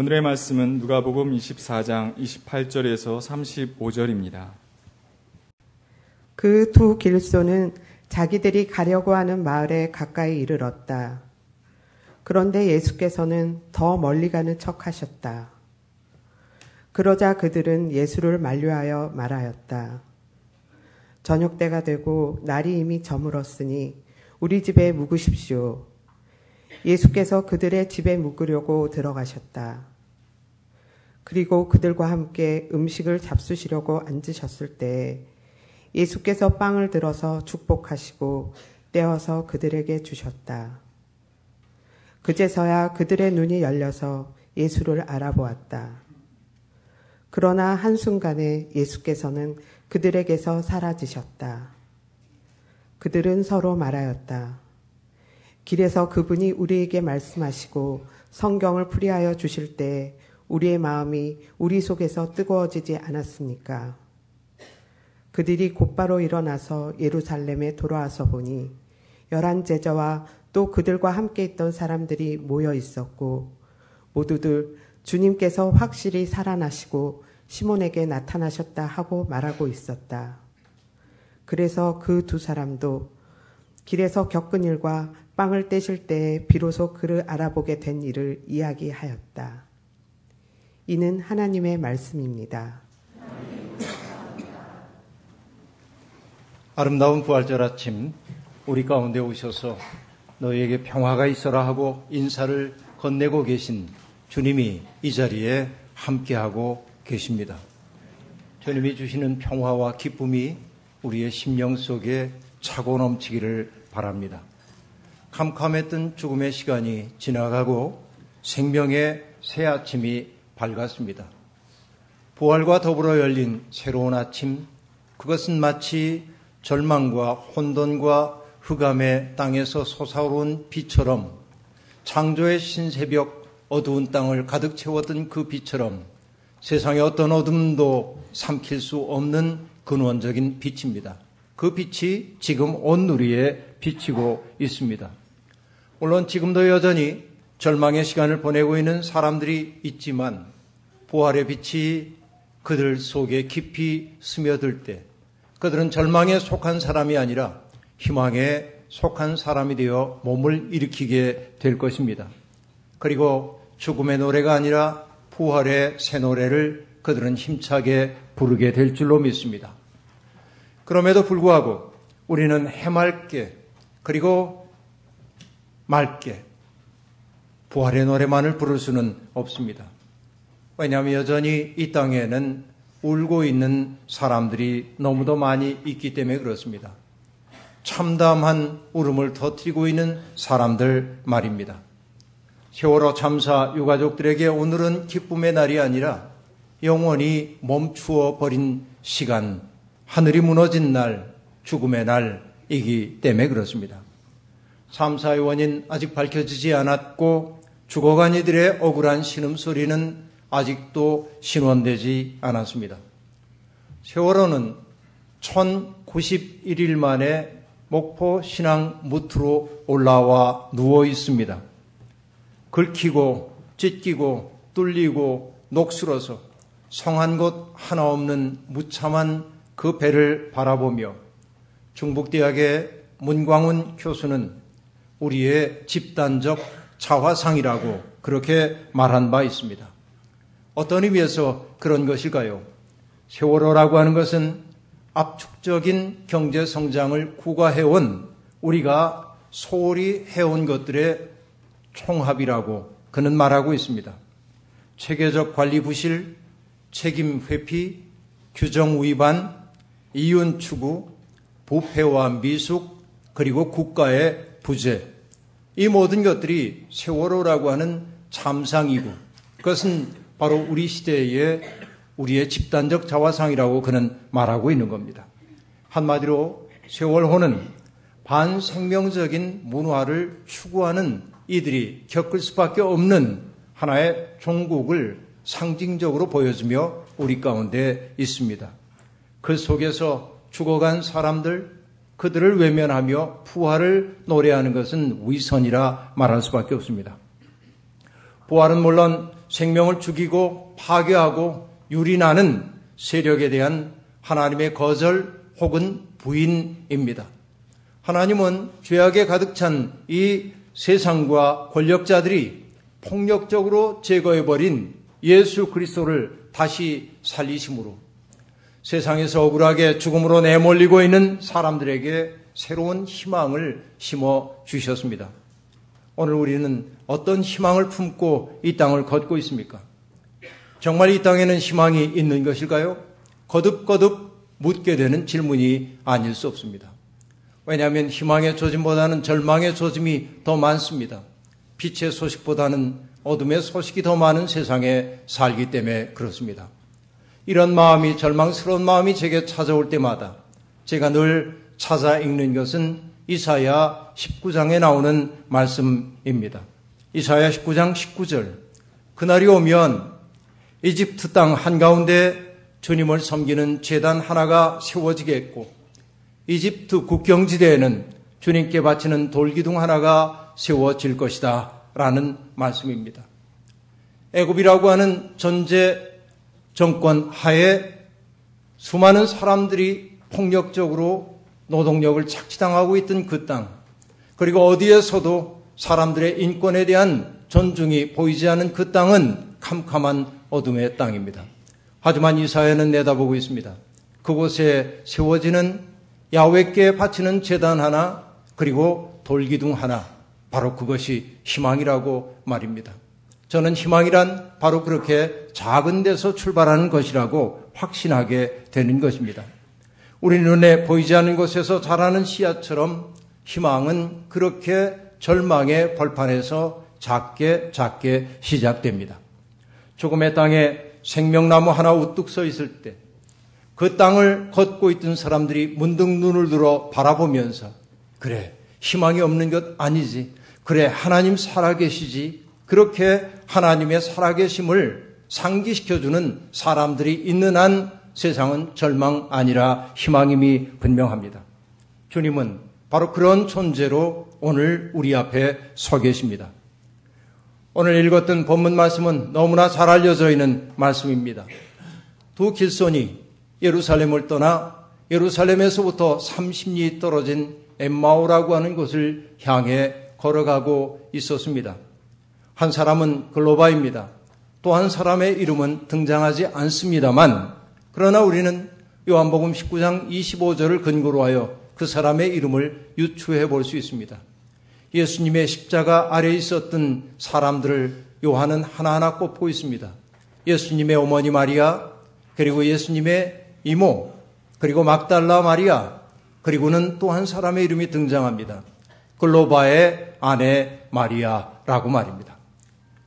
오늘의 말씀은 누가복음 24장 28절에서 35절입니다. 그 두 길소는 자기들이 가려고 하는 마을에 가까이 이르렀다. 그런데 예수께서는 더 멀리 가는 척 하셨다. 그러자 그들은 예수를 만류하여 말하였다. 저녁 때가 되고 날이 이미 저물었으니 우리 집에 묵으십시오. 예수께서 그들의 집에 묵으려고 들어가셨다. 그리고 그들과 함께 음식을 잡수시려고 앉으셨을 때 예수께서 빵을 들어서 축복하시고 떼어서 그들에게 주셨다. 그제서야 그들의 눈이 열려서 예수를 알아보았다. 그러나 한순간에 예수께서는 그들에게서 사라지셨다. 그들은 서로 말하였다. 길에서 그분이 우리에게 말씀하시고 성경을 풀이하여 주실 때 우리의 마음이 우리 속에서 뜨거워지지 않았습니까? 그들이 곧바로 일어나서 예루살렘에 돌아와서 보니 열한 제자와 또 그들과 함께 있던 사람들이 모여 있었고 모두들 주님께서 확실히 살아나시고 시몬에게 나타나셨다 하고 말하고 있었다. 그래서 그 두 사람도 길에서 겪은 일과 빵을 떼실 때 비로소 그를 알아보게 된 일을 이야기하였다. 이는 하나님의 말씀입니다. 아름다운 부활절 아침 우리 가운데 오셔서 너희에게 평화가 있어라 하고 인사를 건네고 계신 주님이 이 자리에 함께하고 계십니다. 주님이 주시는 평화와 기쁨이 우리의 심령 속에 차고 넘치기를 바랍니다. 캄캄했던 죽음의 시간이 지나가고 생명의 새 아침이 밝았습니다. 부활과 더불어 열린 새로운 아침, 그것은 마치 절망과 혼돈과 흑암의 땅에서 솟아오른 빛처럼 창조의 신새벽 어두운 땅을 가득 채웠던 그 빛처럼 세상의 어떤 어둠도 삼킬 수 없는 근원적인 빛입니다. 그 빛이 지금 온 누리에 비치고 있습니다. 물론 지금도 여전히 절망의 시간을 보내고 있는 사람들이 있지만 부활의 빛이 그들 속에 깊이 스며들 때 그들은 절망에 속한 사람이 아니라 희망에 속한 사람이 되어 몸을 일으키게 될 것입니다. 그리고 죽음의 노래가 아니라 부활의 새 노래를 그들은 힘차게 부르게 될 줄로 믿습니다. 그럼에도 불구하고 우리는 해맑게 그리고 맑게 부활의 노래만을 부를 수는 없습니다. 왜냐하면 여전히 이 땅에는 울고 있는 사람들이 너무도 많이 있기 때문에 그렇습니다. 참담한 울음을 터뜨리고 있는 사람들 말입니다. 세월호 참사 유가족들에게 오늘은 기쁨의 날이 아니라 영원히 멈추어 버린 시간, 하늘이 무너진 날, 죽음의 날이기 때문에 그렇습니다. 참사의 원인 아직 밝혀지지 않았고 죽어간 이들의 억울한 신음소리는 아직도 신원되지 않았습니다. 세월호는 1091일 만에 목포 신앙 무트로 올라와 누워 있습니다. 긁히고 찢기고 뚫리고 녹슬어서 성한 곳 하나 없는 무참한 그 배를 바라보며 중북대학의 문광훈 교수는 우리의 집단적 자화상이라고 그렇게 말한 바 있습니다. 어떤 의미에서 그런 것일까요? 세월호라고 하는 것은 압축적인 경제 성장을 구가해온 우리가 소홀히 해온 것들의 총합이라고 그는 말하고 있습니다. 체계적 관리 부실, 책임 회피, 규정 위반, 이윤 추구, 부패와 미숙, 그리고 국가의 부재. 이 모든 것들이 세월호라고 하는 참상이고 그것은 바로 우리 시대의 우리의 집단적 자화상이라고 그는 말하고 있는 겁니다. 한마디로 세월호는 반생명적인 문화를 추구하는 이들이 겪을 수밖에 없는 하나의 종국을 상징적으로 보여주며 우리 가운데 있습니다. 그 속에서 죽어간 사람들, 그들을 외면하며 부활을 노래하는 것은 위선이라 말할 수밖에 없습니다. 부활은 물론 생명을 죽이고 파괴하고 유린하는 세력에 대한 하나님의 거절 혹은 부인입니다. 하나님은 죄악에 가득 찬 이 세상과 권력자들이 폭력적으로 제거해버린 예수 그리스도를 다시 살리심으로 세상에서 억울하게 죽음으로 내몰리고 있는 사람들에게 새로운 희망을 심어 주셨습니다. 오늘 우리는 어떤 희망을 품고 이 땅을 걷고 있습니까? 정말 이 땅에는 희망이 있는 것일까요? 거듭거듭 묻게 되는 질문이 아닐 수 없습니다. 왜냐하면 희망의 조짐보다는 절망의 조짐이 더 많습니다. 빛의 소식보다는 어둠의 소식이 더 많은 세상에 살기 때문에 그렇습니다. 이런 마음이 절망스러운 마음이 제게 찾아올 때마다 제가 늘 찾아 읽는 것은 이사야 19장에 나오는 말씀입니다. 이사야 19장 19절. 그날이 오면 이집트 땅 한가운데 주님을 섬기는 재단 하나가 세워지겠고 이집트 국경지대에는 주님께 바치는 돌기둥 하나가 세워질 것이다. 라는 말씀입니다. 애굽이라고 하는 전제 정권 하에 수많은 사람들이 폭력적으로 노동력을 착취당하고 있던 그 땅, 그리고 어디에서도 사람들의 인권에 대한 존중이 보이지 않은 그 땅은 캄캄한 어둠의 땅입니다. 하지만 이사야는 내다보고 있습니다. 그곳에 세워지는 야외께 바치는 재단 하나, 그리고 돌기둥 하나, 바로 그것이 희망이라고 말입니다. 저는 희망이란 바로 그렇게 작은 데서 출발하는 것이라고 확신하게 되는 것입니다. 우리 눈에 보이지 않는 곳에서 자라는 씨앗처럼 희망은 그렇게 절망의 벌판에서 작게 작게 시작됩니다. 조금의 땅에 생명나무 하나 우뚝 서 있을 때 그 땅을 걷고 있던 사람들이 문득 눈을 들어 바라보면서 그래 희망이 없는 것 아니지 그래 하나님 살아계시지 그렇게 하나님의 살아계심을 상기시켜주는 사람들이 있는 한 세상은 절망 아니라 희망임이 분명합니다. 주님은 바로 그런 존재로 오늘 우리 앞에 서 계십니다. 오늘 읽었던 본문 말씀은 너무나 잘 알려져 있는 말씀입니다. 두 길손이 예루살렘을 떠나 예루살렘에서부터 30리 떨어진 엠마오라고 하는 곳을 향해 걸어가고 있었습니다. 한 사람은 글로바입니다. 또 한 사람의 이름은 등장하지 않습니다만 그러나 우리는 요한복음 19장 25절을 근거로 하여 그 사람의 이름을 유추해 볼 수 있습니다. 예수님의 십자가 아래 있었던 사람들을 요한은 하나하나 꼽고 있습니다. 예수님의 어머니 마리아, 그리고 예수님의 이모, 그리고 막달라 마리아, 그리고는 또 한 사람의 이름이 등장합니다. 글로바의 아내 마리아라고 말입니다.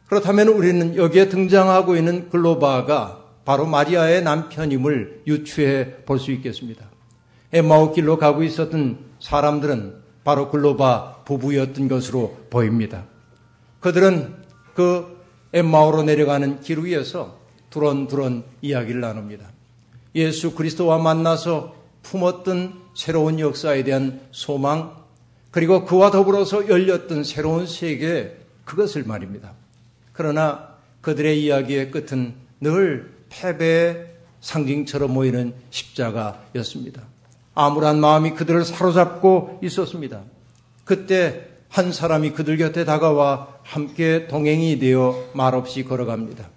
그렇다면 우리는 여기에 등장하고 있는 글로바가 바로 마리아의 남편임을 유추해 볼 수 있겠습니다. 엠마오 길로 가고 있었던 사람들은 바로 글로바 부부였던 것으로 보입니다. 그들은 그 엠마오로 내려가는 길 위에서 두런두런 이야기를 나눕니다. 예수 그리스도와 만나서 품었던 새로운 역사에 대한 소망, 그리고 그와 더불어서 열렸던 새로운 세계, 그것을 말입니다. 그러나 그들의 이야기의 끝은 늘 패배의 상징처럼 모이는 십자가였습니다. 암울한 마음이 그들을 사로잡고 있었습니다. 그때 한 사람이 그들 곁에 다가와 함께 동행이 되어 말없이 걸어갑니다.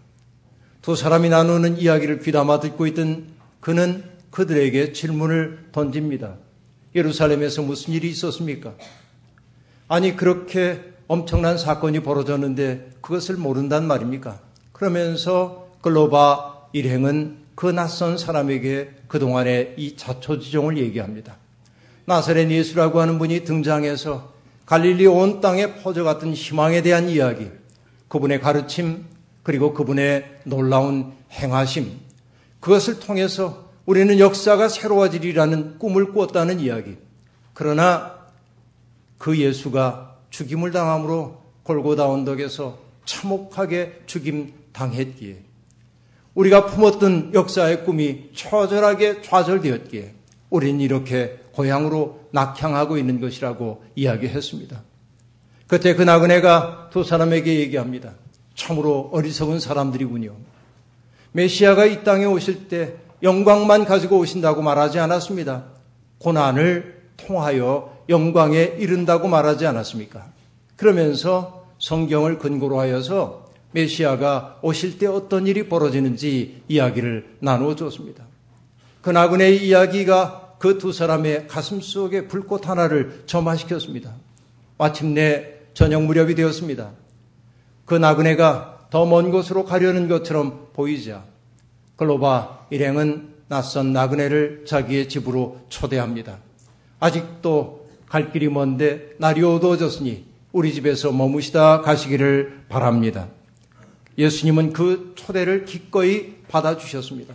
두 사람이 나누는 이야기를 귀담아 듣고 있던 그는 그들에게 질문을 던집니다. 예루살렘에서 무슨 일이 있었습니까? 아니, 그렇게 엄청난 사건이 벌어졌는데 그것을 모른단 말입니까? 그러면서 글로바 일행은 그 낯선 사람에게 그동안의 이 자초지종을 얘기합니다. 나사렛 예수라고 하는 분이 등장해서 갈릴리 온 땅에 퍼져갔던 희망에 대한 이야기, 그분의 가르침, 그리고 그분의 놀라운 행하심, 그것을 통해서 우리는 역사가 새로워지리라는 꿈을 꾸었다는 이야기. 그러나 그 예수가 죽임을 당함으로 골고다 언덕에서 참혹하게 죽임 당했기에 우리가 품었던 역사의 꿈이 처절하게 좌절되었기에 우리는 이렇게 고향으로 낙향하고 있는 것이라고 이야기했습니다. 그때 그 나그네가 두 사람에게 얘기합니다. 참으로 어리석은 사람들이군요. 메시아가 이 땅에 오실 때 영광만 가지고 오신다고 말하지 않았습니다. 고난을 통하여 영광에 이른다고 말하지 않았습니까? 그러면서 성경을 근거로 하여서 메시아가 오실 때 어떤 일이 벌어지는지 이야기를 나누어 줬습니다. 그 나그네의 이야기가 그 두 사람의 가슴 속에 불꽃 하나를 점화시켰습니다. 마침내 저녁 무렵이 되었습니다. 그 나그네가 더 먼 곳으로 가려는 것처럼 보이자 글로바 일행은 낯선 나그네를 자기의 집으로 초대합니다. 아직도 갈 길이 먼데 날이 어두워졌으니 우리 집에서 머무시다 가시기를 바랍니다. 예수님은 그 초대를 기꺼이 받아주셨습니다.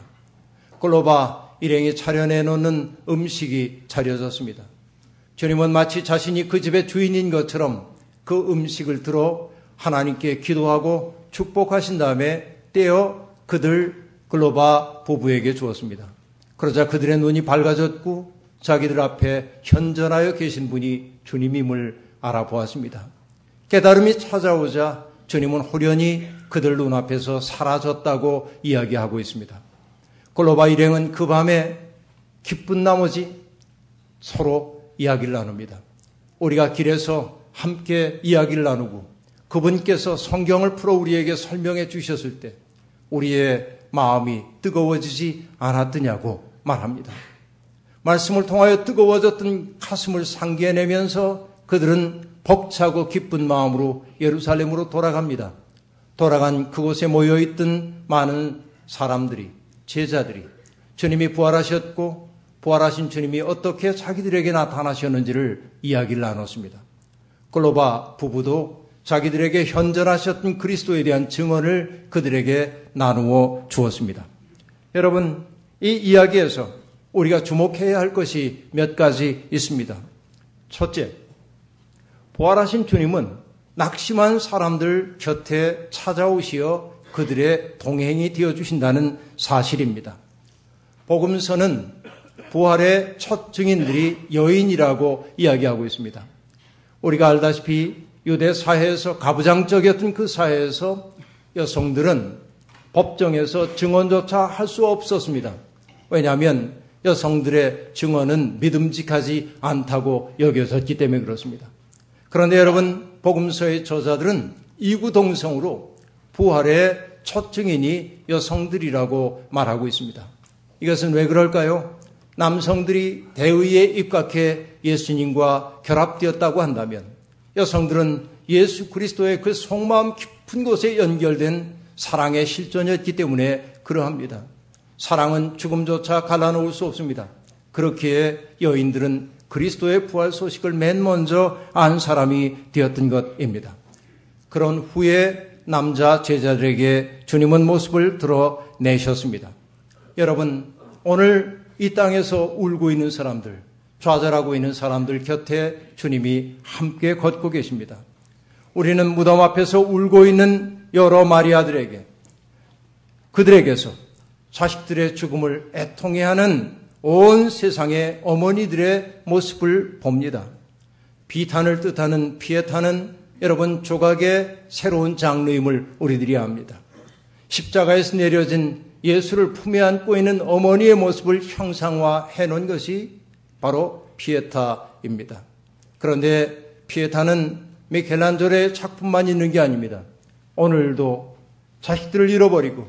글로바 일행이 차려내 놓는 음식이 차려졌습니다. 주님은 마치 자신이 그 집의 주인인 것처럼 그 음식을 들어 하나님께 기도하고 축복하신 다음에 떼어 그들 글로바 부부에게 주었습니다. 그러자 그들의 눈이 밝아졌고 자기들 앞에 현전하여 계신 분이 주님임을 알아보았습니다. 깨달음이 찾아오자 주님은 호련히 그들 눈앞에서 사라졌다고 이야기하고 있습니다. 글로바 일행은 그 밤에 기쁜 나머지 서로 이야기를 나눕니다. 우리가 길에서 함께 이야기를 나누고 그분께서 성경을 풀어 우리에게 설명해 주셨을 때 우리의 마음이 뜨거워지지 않았더냐고 말합니다. 말씀을 통하여 뜨거워졌던 가슴을 상기해내면서 그들은 벅차고 기쁜 마음으로 예루살렘으로 돌아갑니다. 돌아간 그곳에 모여 있던 많은 사람들이, 제자들이 주님이 부활하셨고 부활하신 주님이 어떻게 자기들에게 나타나셨는지를 이야기를 나눴습니다. 글로바 부부도 자기들에게 현존하셨던 그리스도에 대한 증언을 그들에게 나누어 주었습니다. 여러분, 이 이야기에서 우리가 주목해야 할 것이 몇 가지 있습니다. 첫째, 부활하신 주님은 낙심한 사람들 곁에 찾아오시어 그들의 동행이 되어 주신다는 사실입니다. 복음서는 부활의 첫 증인들이 여인이라고 이야기하고 있습니다. 우리가 알다시피 유대 사회에서 가부장적이었던 그 사회에서 여성들은 법정에서 증언조차 할 수 없었습니다. 왜냐하면 여성들의 증언은 믿음직하지 않다고 여겨졌기 때문에 그렇습니다. 그런데 여러분, 복음서의 저자들은 이구동성으로 부활의 첫 증인이 여성들이라고 말하고 있습니다. 이것은 왜 그럴까요? 남성들이 대의에 입각해 예수님과 결합되었다고 한다면 여성들은 예수 그리스도의 그 속마음 깊은 곳에 연결된 사랑의 실존이었기 때문에 그러합니다. 사랑은 죽음조차 갈라놓을 수 없습니다. 그렇기에 여인들은 그리스도의 부활 소식을 맨 먼저 안 사람이 되었던 것입니다. 그런 후에 남자 제자들에게 주님은 모습을 드러내셨습니다. 여러분, 오늘 이 땅에서 울고 있는 사람들, 좌절하고 있는 사람들 곁에 주님이 함께 걷고 계십니다. 우리는 무덤 앞에서 울고 있는 여러 마리아들에게 그들에게서 자식들의 죽음을 애통해하는 온 세상의 어머니들의 모습을 봅니다. 비탄을 뜻하는 피에타는 여러분 조각의 새로운 장르임을 우리들이 압니다. 십자가에서 내려진 예수를 품에 안고 있는 어머니의 모습을 형상화해 놓은 것이 바로 피에타입니다. 그런데 피에타는 미켈란조의 작품만 있는 게 아닙니다. 오늘도 자식들을 잃어버리고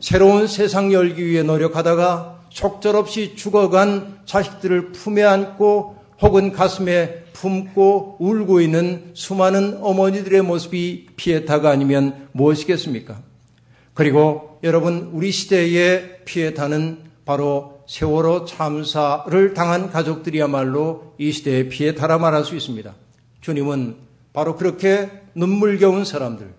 새로운 세상 열기 위해 노력하다가 속절없이 죽어간 자식들을 품에 안고 혹은 가슴에 품고 울고 있는 수많은 어머니들의 모습이 피에타가 아니면 무엇이겠습니까? 그리고 여러분 우리 시대의 피에타는 바로 세월호 참사를 당한 가족들이야말로 이 시대의 피에타라 말할 수 있습니다. 주님은 바로 그렇게 눈물겨운 사람들,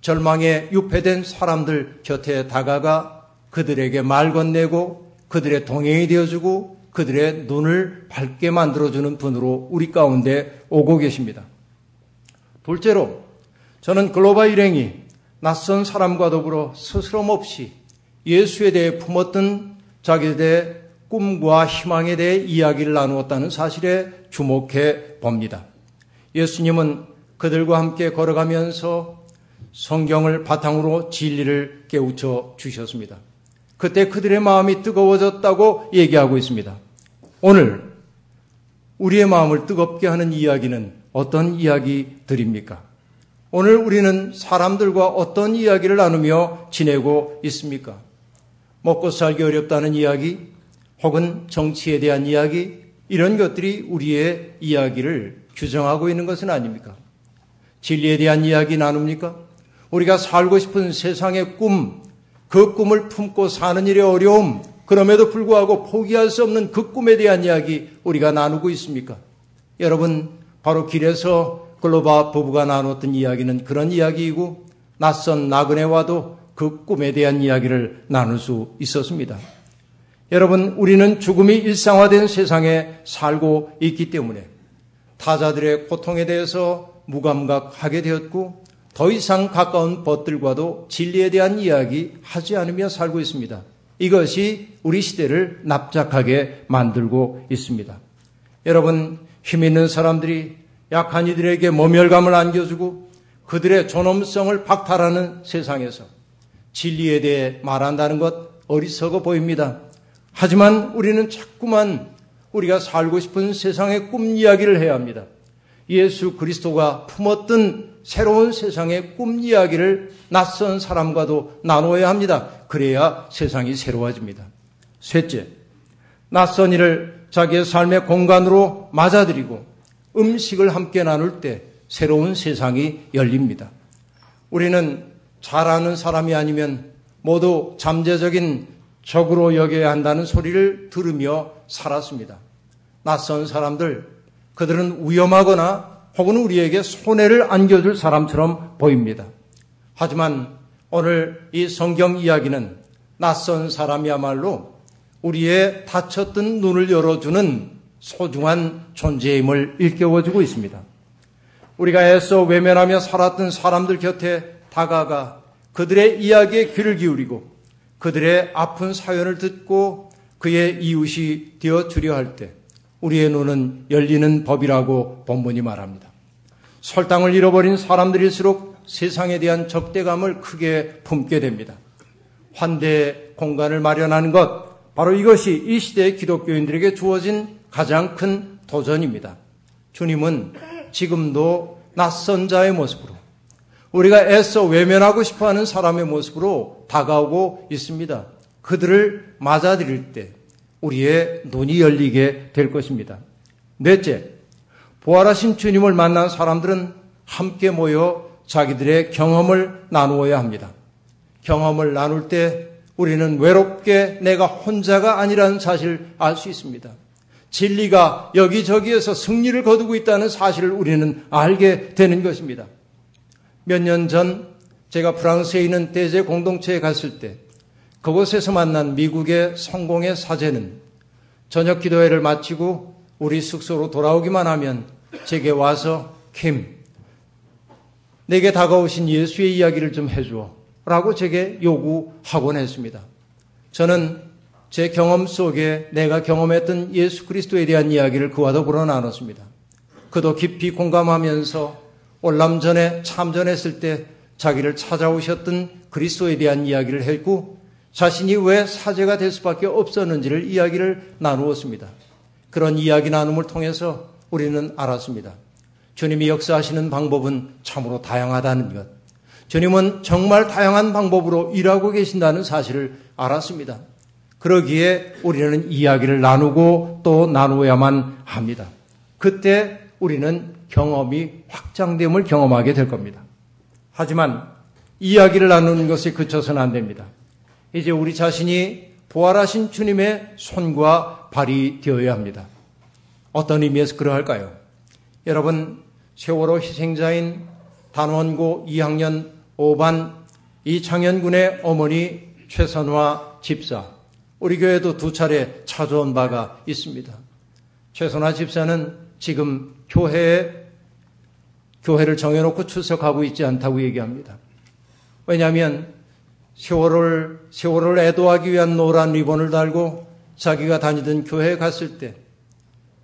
절망에 유폐된 사람들 곁에 다가가 그들에게 말 건네고 그들의 동행이 되어주고 그들의 눈을 밝게 만들어주는 분으로 우리 가운데 오고 계십니다. 둘째로 저는 글로벌 일행이 낯선 사람과 더불어 스스럼 없이 예수에 대해 품었던 자기들의 꿈과 희망에 대해 이야기를 나누었다는 사실에 주목해 봅니다. 예수님은 그들과 함께 걸어가면서 성경을 바탕으로 진리를 깨우쳐 주셨습니다. 그때 그들의 마음이 뜨거워졌다고 얘기하고 있습니다. 오늘 우리의 마음을 뜨겁게 하는 이야기는 어떤 이야기들입니까? 오늘 우리는 사람들과 어떤 이야기를 나누며 지내고 있습니까? 먹고 살기 어렵다는 이야기, 혹은 정치에 대한 이야기, 이런 것들이 우리의 이야기를 규정하고 있는 것은 아닙니까? 진리에 대한 이야기 나눕니까? 우리가 살고 싶은 세상의 꿈, 그 꿈을 품고 사는 일의 어려움, 그럼에도 불구하고 포기할 수 없는 그 꿈에 대한 이야기 우리가 나누고 있습니까? 여러분, 바로 길에서 글로바 부부가 나눴던 이야기는 그런 이야기이고, 낯선 나그네 와도 그 꿈에 대한 이야기를 나눌 수 있었습니다. 여러분, 우리는 죽음이 일상화된 세상에 살고 있기 때문에 타자들의 고통에 대해서 무감각하게 되었고 더 이상 가까운 벗들과도 진리에 대한 이야기 하지 않으며 살고 있습니다. 이것이 우리 시대를 납작하게 만들고 있습니다. 여러분, 힘 있는 사람들이 약한 이들에게 모멸감을 안겨주고 그들의 존엄성을 박탈하는 세상에서 진리에 대해 말한다는 것 어리석어 보입니다. 하지만 우리는 자꾸만 우리가 살고 싶은 세상의 꿈 이야기를 해야 합니다. 예수 그리스도가 품었던 새로운 세상의 꿈 이야기를 낯선 사람과도 나누어야 합니다. 그래야 세상이 새로워집니다. 셋째, 낯선 일을 자기의 삶의 공간으로 맞아들이고 음식을 함께 나눌 때 새로운 세상이 열립니다. 우리는 잘 아는 사람이 아니면 모두 잠재적인 적으로 여겨야 한다는 소리를 들으며 살았습니다. 낯선 사람들, 그들은 위험하거나 혹은 우리에게 손해를 안겨줄 사람처럼 보입니다. 하지만 오늘 이 성경 이야기는 낯선 사람이야말로 우리의 닫혔던 눈을 열어주는 소중한 존재임을 일깨워주고 있습니다. 우리가 애써 외면하며 살았던 사람들 곁에 다가가 그들의 이야기에 귀를 기울이고 그들의 아픈 사연을 듣고 그의 이웃이 되어 주려 할 때 우리의 눈은 열리는 법이라고 본문이 말합니다. 설탕을 잃어버린 사람들일수록 세상에 대한 적대감을 크게 품게 됩니다. 환대 공간을 마련하는 것, 바로 이것이 이 시대의 기독교인들에게 주어진 가장 큰 도전입니다. 주님은 지금도 낯선 자의 모습으로 우리가 애써 외면하고 싶어 하는 사람의 모습으로 다가오고 있습니다. 그들을 맞아들일 때 우리의 눈이 열리게 될 것입니다. 넷째, 부활하신 주님을 만난 사람들은 함께 모여 자기들의 경험을 나누어야 합니다. 경험을 나눌 때 우리는 외롭게 내가 혼자가 아니라는 사실을 알 수 있습니다. 진리가 여기저기에서 승리를 거두고 있다는 사실을 우리는 알게 되는 것입니다. 몇 년 전 제가 프랑스에 있는 대제 공동체에 갔을 때 그곳에서 만난 미국의 성공의 사제는 저녁 기도회를 마치고 우리 숙소로 돌아오기만 하면 제게 와서 킴, 내게 다가오신 예수의 이야기를 좀 해줘. 라고 제게 요구하곤 했습니다. 저는 제 경험 속에 내가 경험했던 예수 그리스도에 대한 이야기를 그와 더불어 나눴습니다. 그도 깊이 공감하면서 올람 전에 참전했을 때 자기를 찾아오셨던 그리스도에 대한 이야기를 했고 자신이 왜 사제가 될 수밖에 없었는지를 이야기를 나누었습니다. 그런 이야기 나눔을 통해서 우리는 알았습니다. 주님이 역사하시는 방법은 참으로 다양하다는 것. 주님은 정말 다양한 방법으로 일하고 계신다는 사실을 알았습니다. 그러기에 우리는 이야기를 나누고 또 나누어야만 합니다. 그때 우리는 경험이 확장됨을 경험하게 될 겁니다. 하지만 이야기를 나누는 것에 그쳐서는 안 됩니다. 이제 우리 자신이 부활하신 주님의 손과 발이 되어야 합니다. 어떤 의미에서 그러할까요? 여러분, 세월호 희생자인 단원고 2학년 5반 이창현군의 어머니 최선화 집사, 우리 교회도 두 차례 찾아온 바가 있습니다. 최선화 집사는 지금 교회에 교회를 정해놓고 출석하고 있지 않다고 얘기합니다. 왜냐하면 세월을, 세월을 애도하기 위한 노란 리본을 달고 자기가 다니던 교회에 갔을 때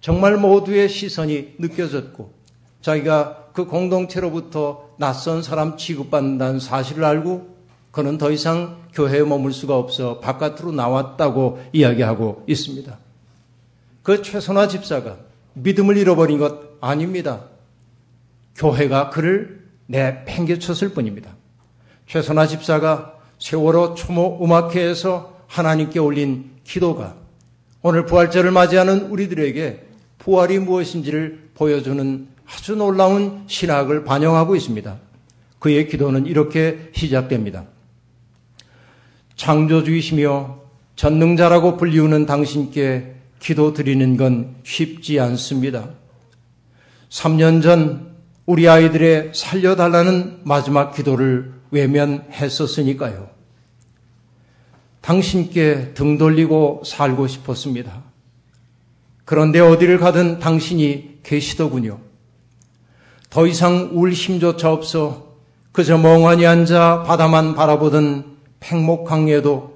정말 모두의 시선이 느껴졌고 자기가 그 공동체로부터 낯선 사람 취급받는다는 사실을 알고 그는 더 이상 교회에 머물 수가 없어 바깥으로 나왔다고 이야기하고 있습니다. 그 최선화 집사가 믿음을 잃어버린 것 아닙니다. 교회가 그를 내팽개쳤을 뿐입니다. 최선화 집사가 세월호 초모 음악회에서 하나님께 올린 기도가 오늘 부활절을 맞이하는 우리들에게 부활이 무엇인지를 보여주는 아주 놀라운 신학을 반영하고 있습니다. 그의 기도는 이렇게 시작됩니다. 창조주이시며 전능자라고 불리우는 당신께 기도 드리는 건 쉽지 않습니다. 3년 전 우리 아이들의 살려달라는 마지막 기도를 외면했었으니까요. 당신께 등 돌리고 살고 싶었습니다. 그런데 어디를 가든 당신이 계시더군요. 더 이상 울 힘조차 없어 그저 멍하니 앉아 바다만 바라보던 팽목항에도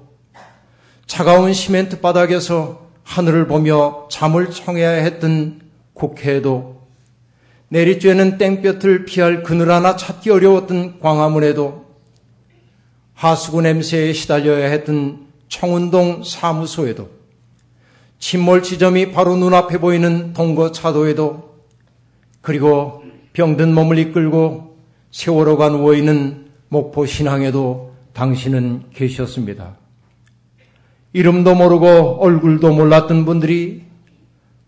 차가운 시멘트 바닥에서 하늘을 보며 잠을 청해야 했던 국회에도 내리쬐는 땡볕을 피할 그늘 하나 찾기 어려웠던 광화문에도 하수구 냄새에 시달려야 했던 청운동 사무소에도 침몰 지점이 바로 눈앞에 보이는 동거 차도에도 그리고 병든 몸을 이끌고 세월호가 누워있는 목포 신항에도 당신은 계셨습니다. 이름도 모르고 얼굴도 몰랐던 분들이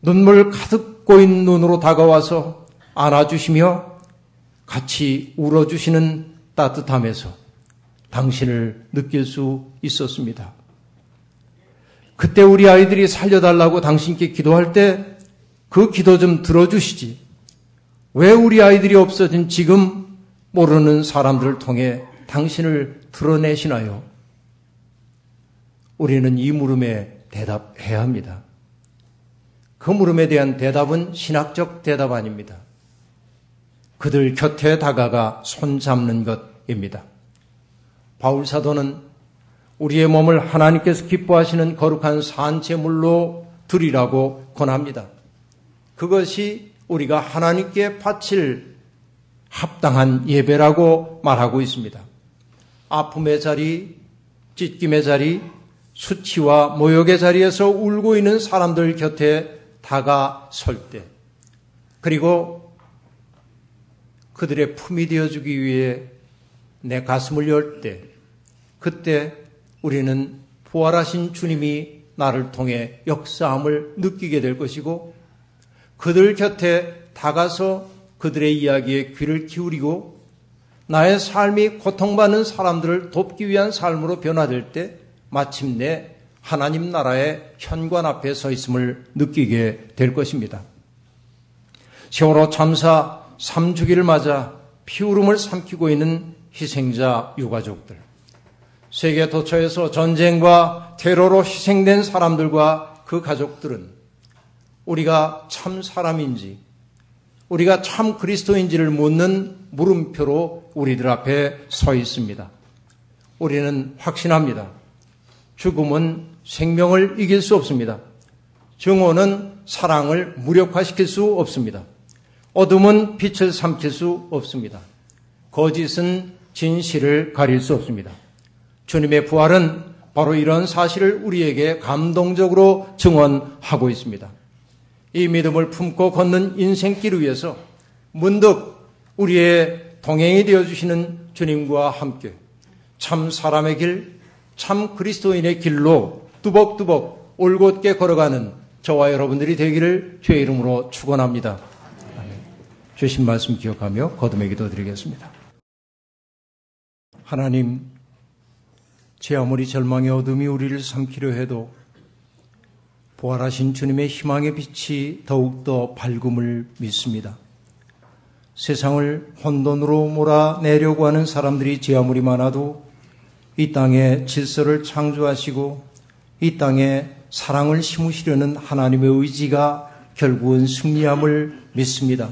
눈물 가득 고인 눈으로 다가와서 안아주시며 같이 울어주시는 따뜻함에서 당신을 느낄 수 있었습니다. 그때 우리 아이들이 살려달라고 당신께 기도할 때 그 기도 좀 들어주시지. 왜 우리 아이들이 없어진 지금 모르는 사람들을 통해 당신을 드러내시나요? 우리는 이 물음에 대답해야 합니다. 그 물음에 대한 대답은 신학적 대답 아닙니다. 그들 곁에 다가가 손 잡는 것입니다. 바울 사도는 우리의 몸을 하나님께서 기뻐하시는 거룩한 산채물로 드리라고 권합니다. 그것이 우리가 하나님께 바칠 합당한 예배라고 말하고 있습니다. 아픔의 자리, 찢김의 자리, 수치와 모욕의 자리에서 울고 있는 사람들 곁에 다가설 때, 그리고 그들의 품이 되어주기 위해 내 가슴을 열 때, 그때 우리는 부활하신 주님이 나를 통해 역사함을 느끼게 될 것이고, 그들 곁에 다가서 그들의 이야기에 귀를 기울이고, 나의 삶이 고통받는 사람들을 돕기 위한 삶으로 변화될 때, 마침내 하나님 나라의 현관 앞에 서 있음을 느끼게 될 것입니다. 세월호 참사 3주기를 맞아 피울음을 삼키고 있는 희생자 유가족들. 세계 도처에서 전쟁과 테러로 희생된 사람들과 그 가족들은 우리가 참 사람인지, 우리가 참 그리스도인지를 묻는 물음표로 우리들 앞에 서 있습니다. 우리는 확신합니다. 죽음은 생명을 이길 수 없습니다. 증오는 사랑을 무력화시킬 수 없습니다. 어둠은 빛을 삼킬 수 없습니다. 거짓은 진실을 가릴 수 없습니다. 주님의 부활은 바로 이런 사실을 우리에게 감동적으로 증언하고 있습니다. 이 믿음을 품고 걷는 인생길 위에서 문득 우리의 동행이 되어주시는 주님과 함께 참 사람의 길, 참 그리스도인의 길로 뚜벅뚜벅 올곧게 걸어가는 저와 여러분들이 되기를 주의 이름으로 축원합니다. 주신 말씀 기억하며 거듭의 기도 드리겠습니다. 하나님, 제 아무리 절망의 어둠이 우리를 삼키려 해도 부활하신 주님의 희망의 빛이 더욱더 밝음을 믿습니다. 세상을 혼돈으로 몰아내려고 하는 사람들이 제 아무리 많아도 이 땅에 질서를 창조하시고 이 땅에 사랑을 심으시려는 하나님의 의지가 결국은 승리함을 믿습니다.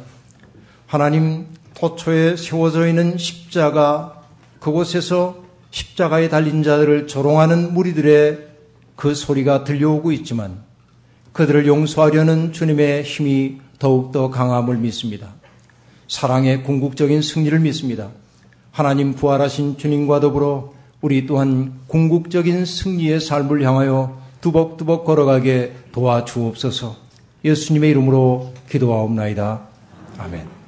하나님 토초에 세워져 있는 십자가 그곳에서 십자가에 달린 자들을 조롱하는 무리들의 그 소리가 들려오고 있지만 그들을 용서하려는 주님의 힘이 더욱더 강함을 믿습니다. 사랑의 궁극적인 승리를 믿습니다. 하나님 부활하신 주님과 더불어 우리 또한 궁극적인 승리의 삶을 향하여 두벅두벅 걸어가게 도와주옵소서 예수님의 이름으로 기도하옵나이다. 아멘.